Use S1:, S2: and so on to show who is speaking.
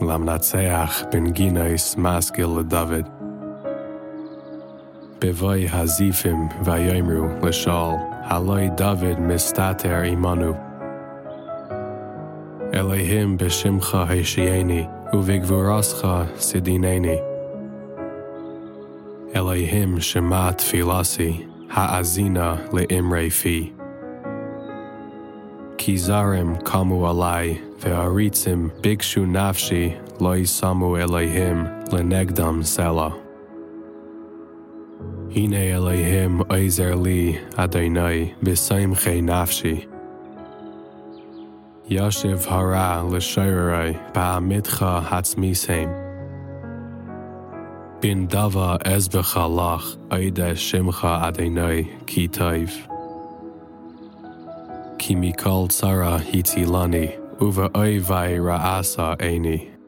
S1: למנצח בן גינויס משכיל לדוד. בבוי הזיפים ויאמרו לשאול, הלוי דוד מסתתר עמנו. אלוהים בשמך השיעני, ובגבורסך סדינני. אלוהים שמע תפילסי, האזינה לאמרי פי. Kizarem kamu alai, ve'aritzim bikshu nafshi, lo samu elohim, lenegdam sala. Hine Elohim Oizer Li Adonai B'Soimchei Nafshi. Yashiv Hara L'Shoiroi Ba'amitcha Hatzmiseim. Bin Dava Ezbecha Lach shemcha Shimcha Adonai Kitayv kimi called Sarah hitilani, uva oivai raasa aini.